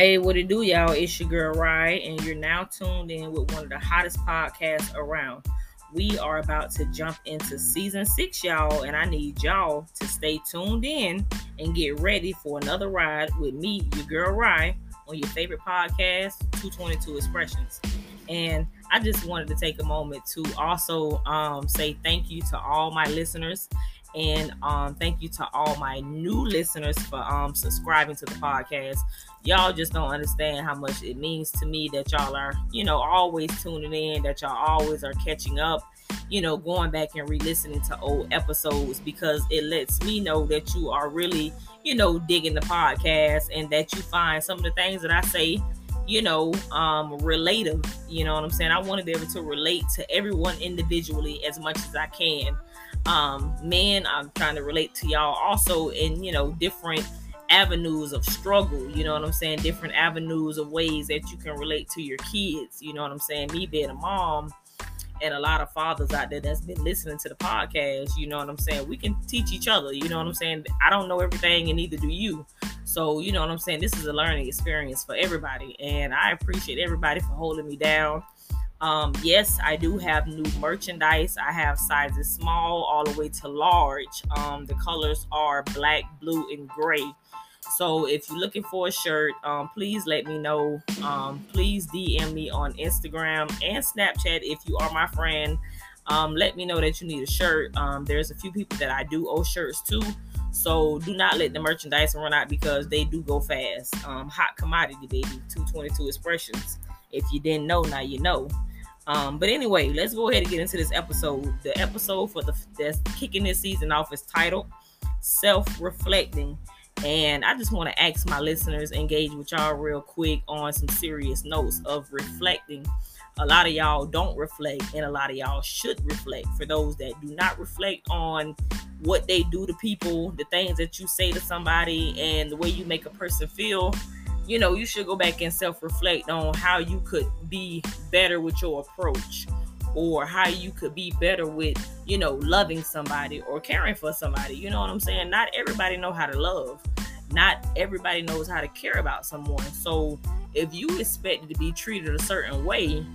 Hey, what it do, y'all? It's your girl Rye, and you're now tuned in with one of the hottest podcasts around. We are about to jump into season six, y'all, and I need y'all to stay tuned in and get ready for another ride with me, your girl Rye, on your favorite podcast, 222 Expressions. And I just wanted to take a moment to also um, say thank you to all my listeners and um, thank you to all my new listeners for um, subscribing to the podcast. Y'all just don't understand how much it means to me that y'all are, you know, always tuning in, that y'all always are catching up, you know, going back and re listening to old episodes because it lets me know that you are really, you know, digging the podcast and that you find some of the things that I say you know, um, relative. You know what I'm saying? I want to be able to relate to everyone individually as much as I can um, men. I'm trying to relate to y'all also in, you know, different avenues of struggle, you know what I'm saying? Different avenues of ways that you can relate to your kids, you know what I'm saying? Me being a mom and a lot of fathers out there that's been listening to the podcast, you know what I'm saying? We can teach each other, you know what I'm saying? I don't know everything and neither do you. So, you know what I'm saying? This is a learning experience for everybody. And I appreciate everybody for holding me down um, yes, I do have new merchandise. I have sizes small all the way to large. Um, the colors are black, blue, and gray. So if you're looking for a shirt, um, please let me know. Um, please DM me on Instagram and Snapchat if you are my friend. Um, let me know that you need a shirt. Um, there's a few people that I do owe shirts to. So do not let the merchandise run out because they do go fast. Um, hot commodity, baby. 222 expressions. If you didn't know, now you know. Um, but anyway, let's go ahead and get into this episode. The episode for the that's kicking this season off is titled Self-Reflecting. And I just want to ask my listeners, engage with y'all real quick on some serious notes of reflecting. A lot of y'all don't reflect, and a lot of y'all should reflect. For those that do not reflect on what they do to people, the things that you say to somebody, and the way you make a person feel, you know, you should go back and self reflect on how you could be better with your approach or how you could be better with, you know, loving somebody or caring for somebody. You know what I'm saying? Not everybody know how to love. Not everybody knows how to care about someone. So if you expect to be treated a certain way,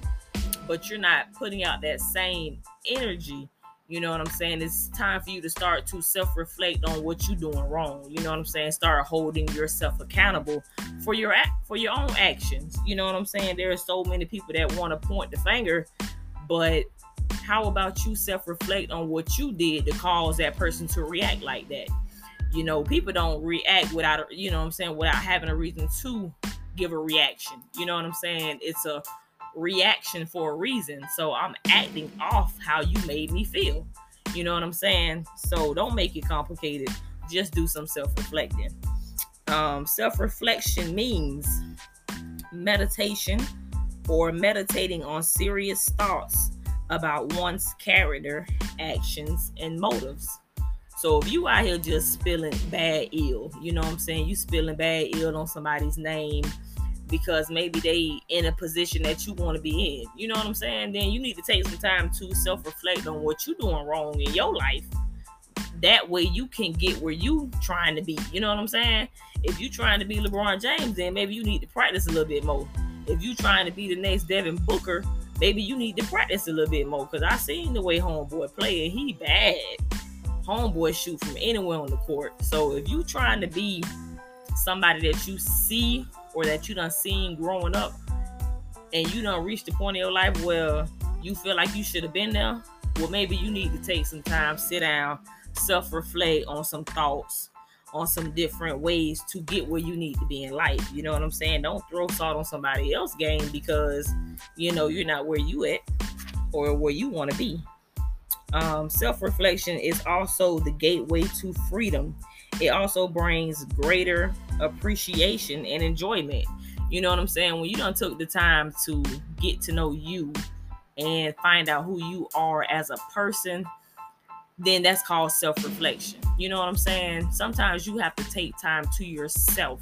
but you're not putting out that same energy, you know what I'm saying? It's time for you to start to self reflect on what you're doing wrong. You know what I'm saying? Start holding yourself accountable for your act for your own actions. You know what I'm saying? There are so many people that want to point the finger, but how about you self reflect on what you did to cause that person to react like that? You know, people don't react without, you know I'm saying, without having a reason to give a reaction. You know what I'm saying? It's a reaction for a reason. So I'm acting off how you made me feel. You know what I'm saying? So don't make it complicated. Just do some self reflecting. Um, self reflection means meditation or meditating on serious thoughts about one's character, actions, and motives. So if you out here just spilling bad ill, you know what I'm saying? You spilling bad ill on somebody's name, because maybe they in a position that you want to be in. You know what I'm saying? Then you need to take some time to self-reflect on what you're doing wrong in your life. That way you can get where you trying to be. You know what I'm saying? If you trying to be LeBron James, then maybe you need to practice a little bit more. If you trying to be the next Devin Booker, maybe you need to practice a little bit more. Cause I seen the way Homeboy play and he bad. Homeboy shoot from anywhere on the court. So if you trying to be somebody that you see or that you done seen growing up and you done reached the point in your life where you feel like you should have been there, well, maybe you need to take some time, sit down, self reflect on some thoughts, on some different ways to get where you need to be in life. You know what I'm saying? Don't throw salt on somebody else's game because you know you're not where you at or where you want to be. Um, self reflection is also the gateway to freedom it also brings greater appreciation and enjoyment. You know what I'm saying? When you don't took the time to get to know you and find out who you are as a person, then that's called self-reflection. You know what I'm saying? Sometimes you have to take time to yourself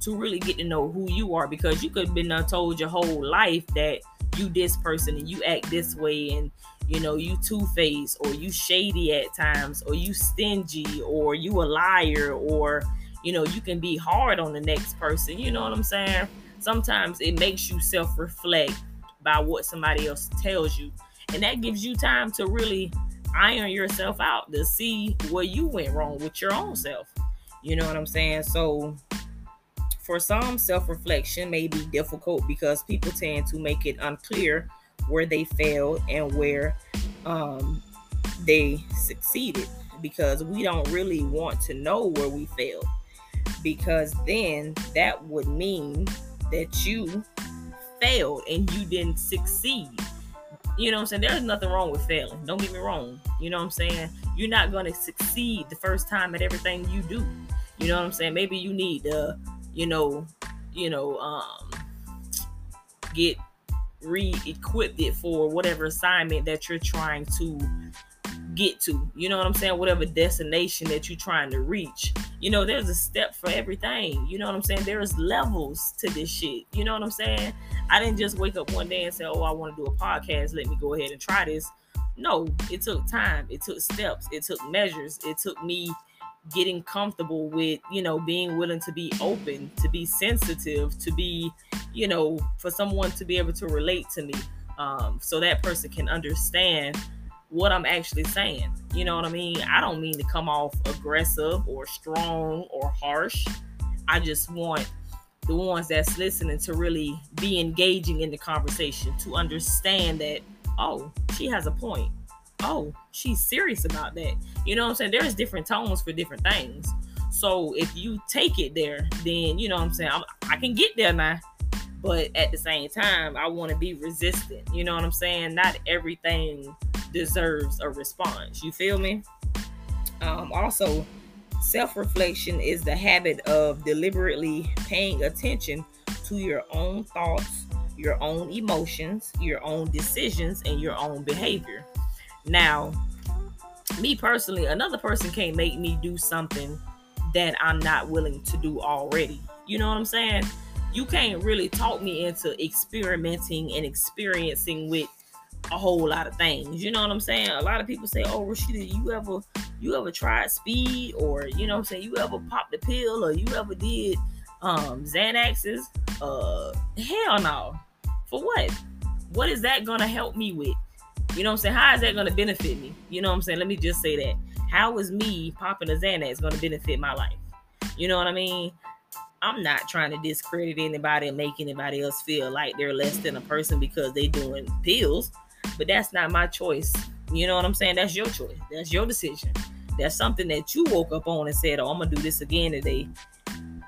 to really get to know who you are because you could have been told your whole life that you this person and you act this way and you know you two-faced or you shady at times or you stingy or you a liar or you know, you can be hard on the next person. You know what I'm saying? Sometimes it makes you self reflect by what somebody else tells you. And that gives you time to really iron yourself out to see where you went wrong with your own self. You know what I'm saying? So, for some, self reflection may be difficult because people tend to make it unclear where they failed and where um, they succeeded because we don't really want to know where we failed because then that would mean that you failed and you didn't succeed. You know what I'm saying? There's nothing wrong with failing. Don't get me wrong. You know what I'm saying? You're not going to succeed the first time at everything you do. You know what I'm saying? Maybe you need to, you know, you know, um, get re-equipped it for whatever assignment that you're trying to get to. You know what I'm saying? Whatever destination that you're trying to reach. You know, there's a step for everything. You know what I'm saying? There's levels to this shit. You know what I'm saying? I didn't just wake up one day and say, "Oh, I want to do a podcast. Let me go ahead and try this." No, it took time. It took steps. It took measures. It took me getting comfortable with, you know, being willing to be open, to be sensitive, to be, you know, for someone to be able to relate to me. Um, so that person can understand what I'm actually saying. You know what I mean? I don't mean to come off aggressive or strong or harsh. I just want the ones that's listening to really be engaging in the conversation, to understand that, oh, she has a point. Oh, she's serious about that. You know what I'm saying? There's different tones for different things. So if you take it there, then you know what I'm saying? I'm, I can get there now. But at the same time, I want to be resistant. You know what I'm saying? Not everything deserves a response. You feel me? Um, also, self reflection is the habit of deliberately paying attention to your own thoughts, your own emotions, your own decisions, and your own behavior. Now, me personally, another person can't make me do something that I'm not willing to do already. You know what I'm saying? You can't really talk me into experimenting and experiencing with a whole lot of things. You know what I'm saying? A lot of people say, "Oh, Ryshida, you ever you ever tried speed or you know what I'm saying, you ever popped the pill or you ever did um Xanaxes?" Uh hell no. For what? What is that gonna help me with? You know what I'm saying? How is that gonna benefit me? You know what I'm saying? Let me just say that. How is me popping a Xanax gonna benefit my life? You know what I mean? I'm not trying to discredit anybody and make anybody else feel like they're less than a person because they're doing pills but that's not my choice. You know what I'm saying? That's your choice. That's your decision. That's something that you woke up on and said, "Oh, I'm gonna do this again today,"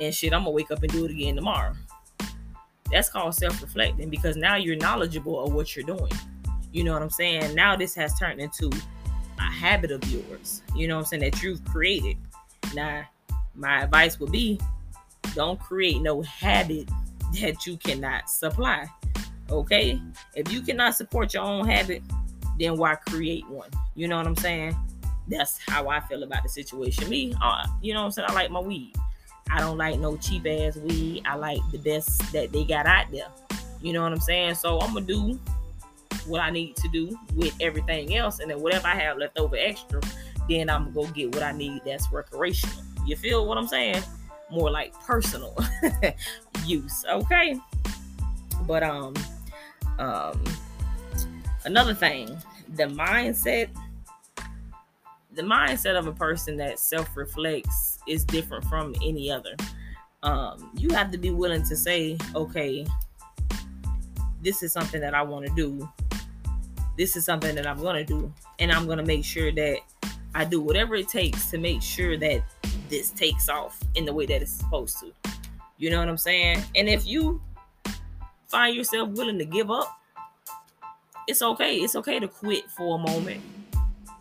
and shit, I'm gonna wake up and do it again tomorrow. That's called self-reflecting because now you're knowledgeable of what you're doing. You know what I'm saying? Now this has turned into a habit of yours. You know what I'm saying that you've created. Now, my advice would be, don't create no habit that you cannot supply. Okay? If you cannot support your own habit, then why create one? You know what I'm saying? That's how I feel about the situation. Me, uh, you know what I'm saying? I like my weed. I don't like no cheap ass weed. I like the best that they got out there. You know what I'm saying? So I'm gonna do what I need to do with everything else, and then whatever I have left over extra, then I'm gonna go get what I need that's recreational. You feel what I'm saying? More like personal use, okay? But um, um, another thing, the mindset, the mindset of a person that self reflects is different from any other. Um, you have to be willing to say, okay, this is something that I want to do. This is something that I'm going to do. And I'm going to make sure that I do whatever it takes to make sure that this takes off in the way that it's supposed to. You know what I'm saying? And if you find yourself willing to give up, it's okay. It's okay to quit for a moment.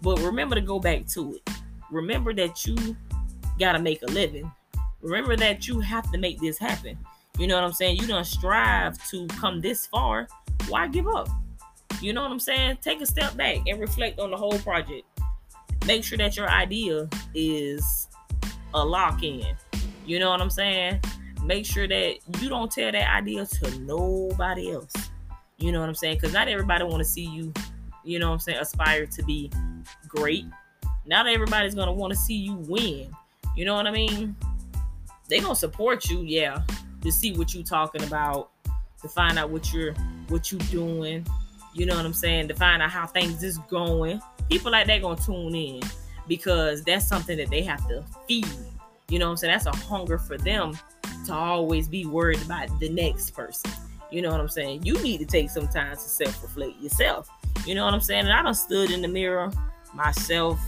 But remember to go back to it. Remember that you got to make a living. Remember that you have to make this happen. You know what I'm saying? You don't strive to come this far. Why give up? You know what I'm saying? Take a step back and reflect on the whole project. Make sure that your idea is a lock in. You know what I'm saying? make sure that you don't tell that idea to nobody else. You know what I'm saying? Because not everybody want to see you, you know what I'm saying, aspire to be great. Not everybody's gonna want to see you win. You know what I mean? they gonna support you, yeah, to see what you talking about, to find out what you're what you doing. You know what I'm saying? To find out how things is going. People like that gonna tune in because that's something that they have to feed. You know I'm saying? That's a hunger for them to always be worried about the next person. You know what I'm saying? You need to take some time to self-reflect yourself. You know what I'm saying? And I done stood in the mirror myself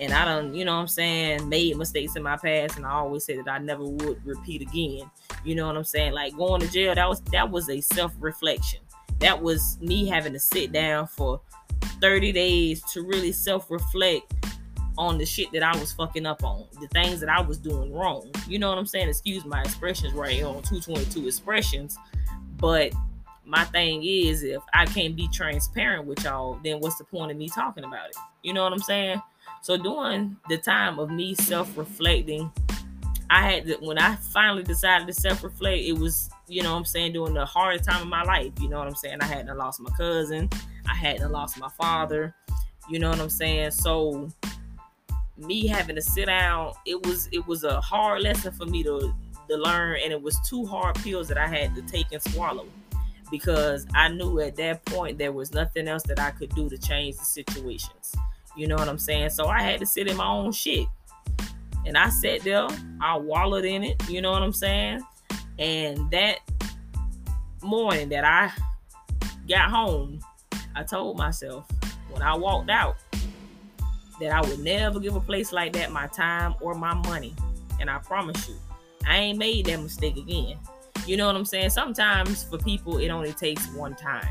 and I done, you know what I'm saying, made mistakes in my past and I always said that I never would repeat again. You know what I'm saying? Like going to jail, that was that was a self-reflection. That was me having to sit down for 30 days to really self-reflect on the shit that I was fucking up on, the things that I was doing wrong. You know what I'm saying? Excuse my expressions right here on 222 expressions. But my thing is, if I can't be transparent with y'all, then what's the point of me talking about it? You know what I'm saying? So during the time of me self-reflecting, I had to, when I finally decided to self-reflect, it was, you know what I'm saying, during the hardest time of my life. You know what I'm saying? I hadn't lost my cousin. I hadn't lost my father. You know what I'm saying? So me having to sit down, it was it was a hard lesson for me to to learn, and it was two hard pills that I had to take and swallow because I knew at that point there was nothing else that I could do to change the situations. You know what I'm saying? So I had to sit in my own shit. And I sat there, I wallowed in it, you know what I'm saying? And that morning that I got home, I told myself when I walked out that I would never give a place like that my time or my money. And I promise you, I ain't made that mistake again. You know what I'm saying? Sometimes for people, it only takes one time.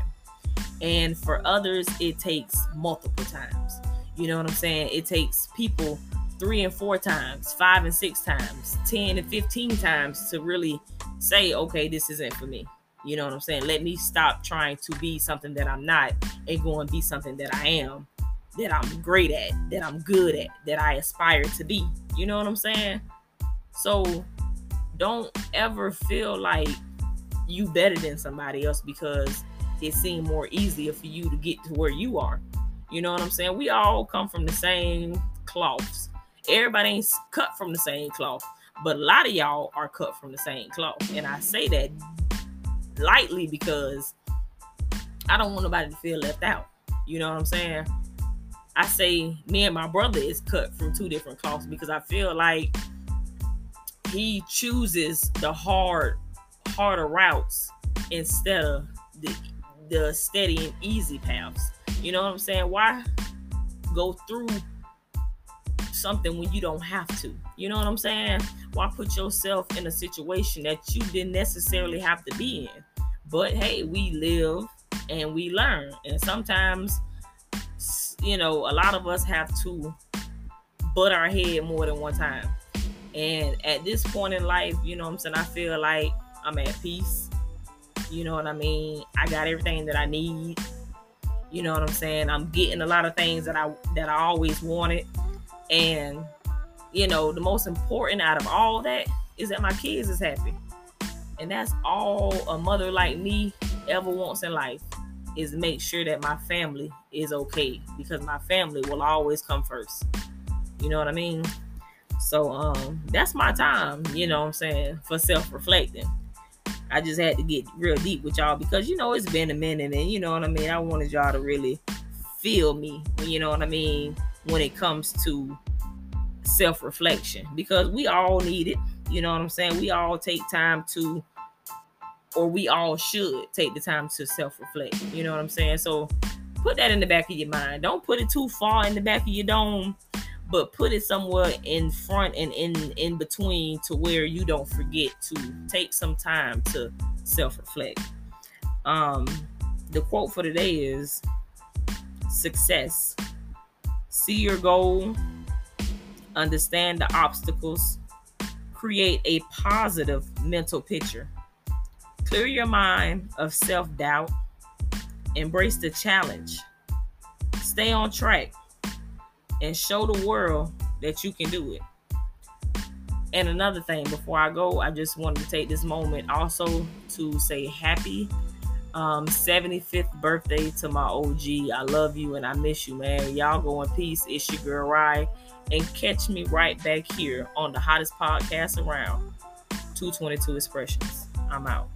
And for others, it takes multiple times. You know what I'm saying? It takes people three and four times, five and six times, 10 and 15 times to really say, okay, this isn't for me. You know what I'm saying? Let me stop trying to be something that I'm not and go and be something that I am, that I'm great at, that I'm good at, that I aspire to be. You know what I'm saying? So don't ever feel like you better than somebody else because it seemed more easier for you to get to where you are. You know what I'm saying? We all come from the same cloths. Everybody ain't cut from the same cloth, but a lot of y'all are cut from the same cloth. And I say that lightly because I don't want nobody to feel left out. You know what I'm saying? I say me and my brother is cut from two different cloths because I feel like he chooses the hard, harder routes instead of the the steady and easy paths. You know what I'm saying? Why go through something when you don't have to? You know what I'm saying? Why put yourself in a situation that you didn't necessarily have to be in? But hey, we live and we learn. And sometimes, you know, a lot of us have to butt our head more than one time. And at this point in life, you know I'm saying? I feel like I'm at peace. You know what I mean? I got everything that I need. You know what I'm saying? I'm getting a lot of things that I that I always wanted. And you know, the most important out of all that is that my kids is happy. And that's all a mother like me ever wants in life is make sure that my family is okay because my family will always come first. You know what I mean? So um that's my time, you know what I'm saying, for self-reflecting. I just had to get real deep with y'all because you know it's been a minute and you know what I mean. I wanted y'all to really feel me, you know what I mean, when it comes to self-reflection because we all need it. You know what I'm saying? We all take time to or we all should take the time to self-reflect. You know what I'm saying? So put that in the back of your mind. Don't put it too far in the back of your dome but put it somewhere in front and in in between to where you don't forget to take some time to self-reflect um the quote for today is success see your goal understand the obstacles create a positive mental picture clear your mind of self-doubt embrace the challenge stay on track and show the world that you can do it. And another thing, before I go, I just wanted to take this moment also to say happy um, 75th birthday to my OG. I love you and I miss you, man. Y'all go in peace. It's your girl Rye. And catch me right back here on the hottest podcast around. 222 Expressions. I'm out.